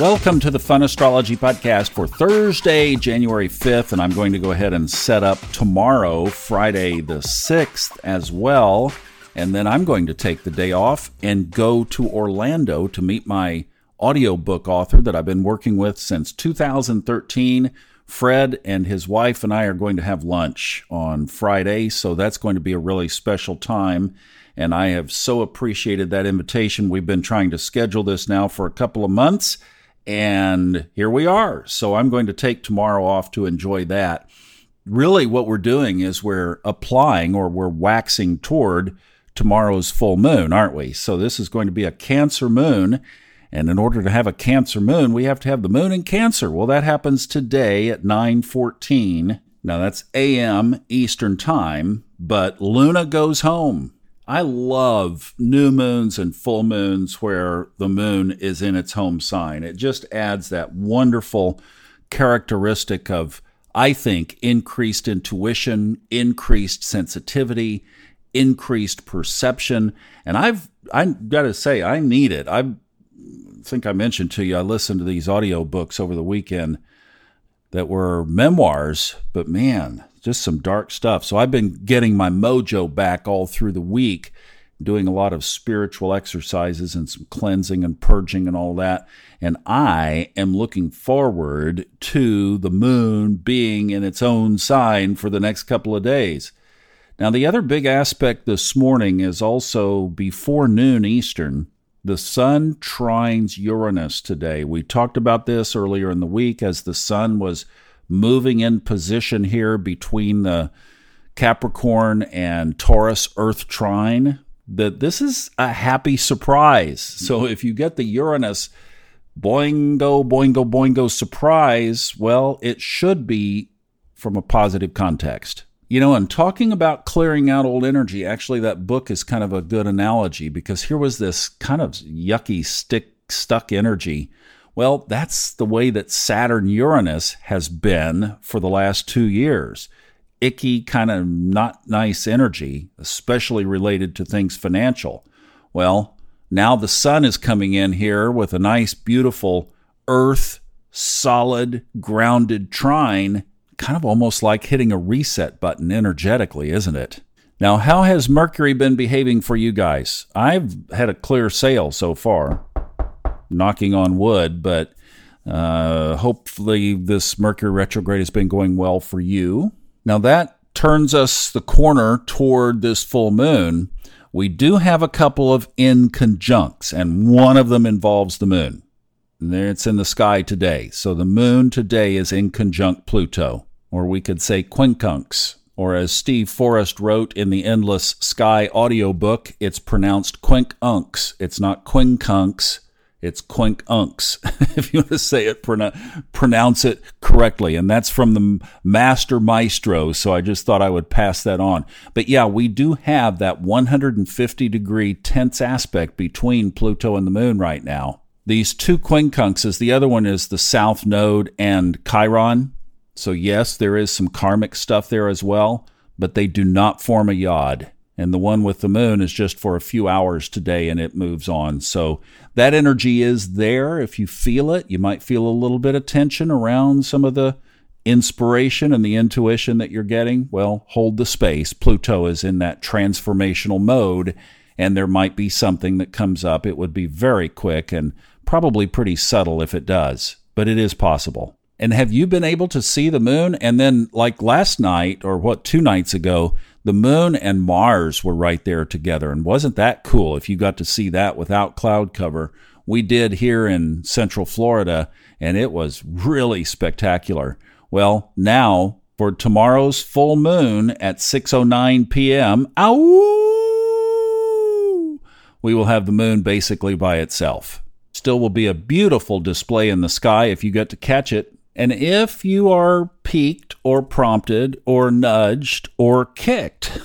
Welcome to the Fun Astrology Podcast for Thursday, January 5th, and I'm going to go ahead and set up tomorrow, Friday the 6th, as well. And then I'm going to take the day off and go to Orlando to meet my audiobook author that I've been working with since 2013. Fred and his wife and I are going to have lunch on Friday, so that's going to be a really special time. And I have so appreciated that invitation. We've been trying to schedule this now for a couple of months and here we are. So I'm going to take tomorrow off to enjoy that. Really, what we're doing is we're applying or we're waxing toward tomorrow's full moon, aren't we? So this is going to be a Cancer moon. And in order to have a Cancer moon, we have to have the moon in Cancer. Well, that happens today at 9:14. Now that's AM Eastern Time, but Luna goes home. I love new moons and full moons where the moon is in its home sign. It just adds that wonderful characteristic of, I think, increased intuition, increased sensitivity, increased perception. And I've, I got to say, I need it. I think I mentioned to you, I listened to these audio books over the weekend that were memoirs, but man, just some dark stuff. So I've been getting my mojo back all through the week, doing a lot of spiritual exercises and some cleansing and purging and all that. And I am looking forward to the moon being in its own sign for the next couple of days. Now, the other big aspect this morning is also before noon Eastern. The sun trines Uranus today. We talked about this earlier in the week as the sun was moving in position here between the Capricorn and Taurus Earth trine, that this is a happy surprise. So mm-hmm. if you get the Uranus boingo, boingo, boingo surprise, well, it should be from a positive context. You know, and talking about clearing out old energy, actually, that book is kind of a good analogy because here was this kind of yucky, stick, stuck energy well, that's the way that Saturn Uranus has been for the last two years. Icky, kind of not nice energy, especially related to things financial. Well, now the sun is coming in here with a nice, beautiful earth, solid, grounded trine, kind of almost like hitting a reset button energetically, isn't it? Now, how has Mercury been behaving for you guys? I've had a clear sail so far knocking on wood, but uh, hopefully this Mercury retrograde has been going well for you. Now that turns us the corner toward this full moon. We do have a couple of inconjuncts, and one of them involves the moon. And it's in the sky today. So the moon today is inconjunct Pluto, or we could say quincunx, or as Steve Forrest wrote in the Endless Sky audiobook, it's pronounced quincunx. It's not quincunx. It's quincunx, if you want to say it, pronounce it correctly. And that's from the master maestro. So I just thought I would pass that on. But yeah, we do have that 150 degree tense aspect between Pluto and the moon right now. These two quincunxes, the other one is the south node and Chiron. So yes, there is some karmic stuff there as well, but they do not form a yod and the one with the moon is just for a few hours today and it moves on. So that energy is there. If you feel it, you might feel a little bit of tension around some of the inspiration and the intuition that you're getting. Well, hold the space. Pluto is in that transformational mode, and there might be something that comes up. It would be very quick and probably pretty subtle if it does, but it is possible. And have you been able to see the moon? And then, like last night, or what, two nights ago, the moon and Mars were right there together. And wasn't that cool if you got to see that without cloud cover? We did here in Central Florida, and it was really spectacular. Well, now for tomorrow's full moon at 6:09 p.m. Ow! We will have the moon basically by itself. Still will be a beautiful display in the sky if you get to catch it and if you are piqued or prompted or nudged or kicked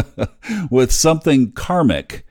with something karmic,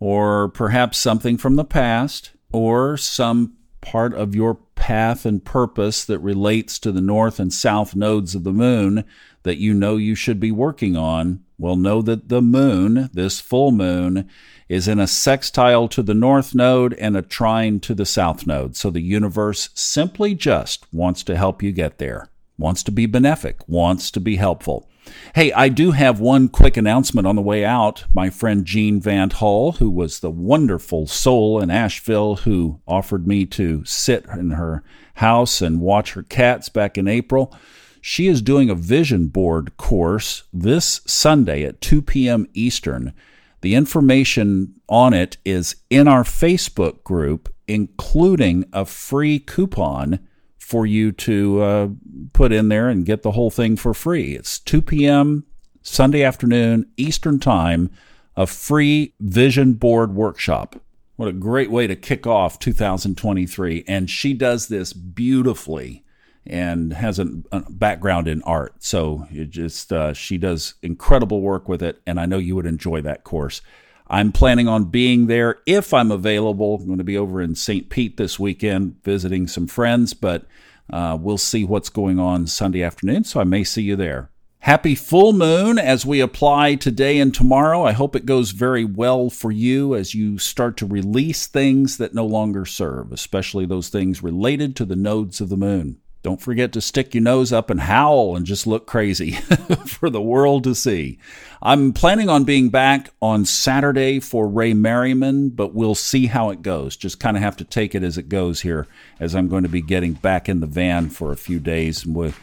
or perhaps something from the past, or some part of your path and purpose that relates to the north and south nodes of the moon, that you know you should be working on, well, know that the moon, this full moon, is in a sextile to the north node and a trine to the south node. So the universe simply just wants to help you get there, wants to be benefic, wants to be helpful. Hey, I do have one quick announcement on the way out. My friend Jean Van Hall, who was the wonderful soul in Asheville who offered me to sit in her house and watch her cats back in April, she is doing a vision board course this Sunday at 2 p.m. Eastern. The information on it is in our Facebook group, including a free coupon for you to uh, put in there and get the whole thing for free. It's 2 p.m. Sunday afternoon, Eastern Time, a free vision board workshop. What a great way to kick off 2023. And she does this beautifully and has a, a background in art. So it just uh, she does incredible work with it, and I know you would enjoy that course. I'm planning on being there if I'm available. I'm going to be over in St. Pete this weekend visiting some friends, but uh, we'll see what's going on Sunday afternoon, so I may see you there. Happy full moon as we apply today and tomorrow. I hope it goes very well for you as you start to release things that no longer serve, especially those things related to the nodes of the moon. Don't forget to stick your nose up and howl and just look crazy for the world to see. I'm planning on being back on Saturday for Ray Merriman, but we'll see how it goes. Just kind of have to take it as it goes here, as I'm going to be getting back in the van for a few days and we'll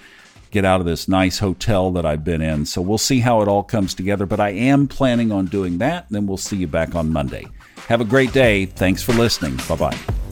get out of this nice hotel that I've been in. So we'll see how it all comes together, but I am planning on doing that. And then we'll see you back on Monday. Have a great day. Thanks for listening. Bye bye.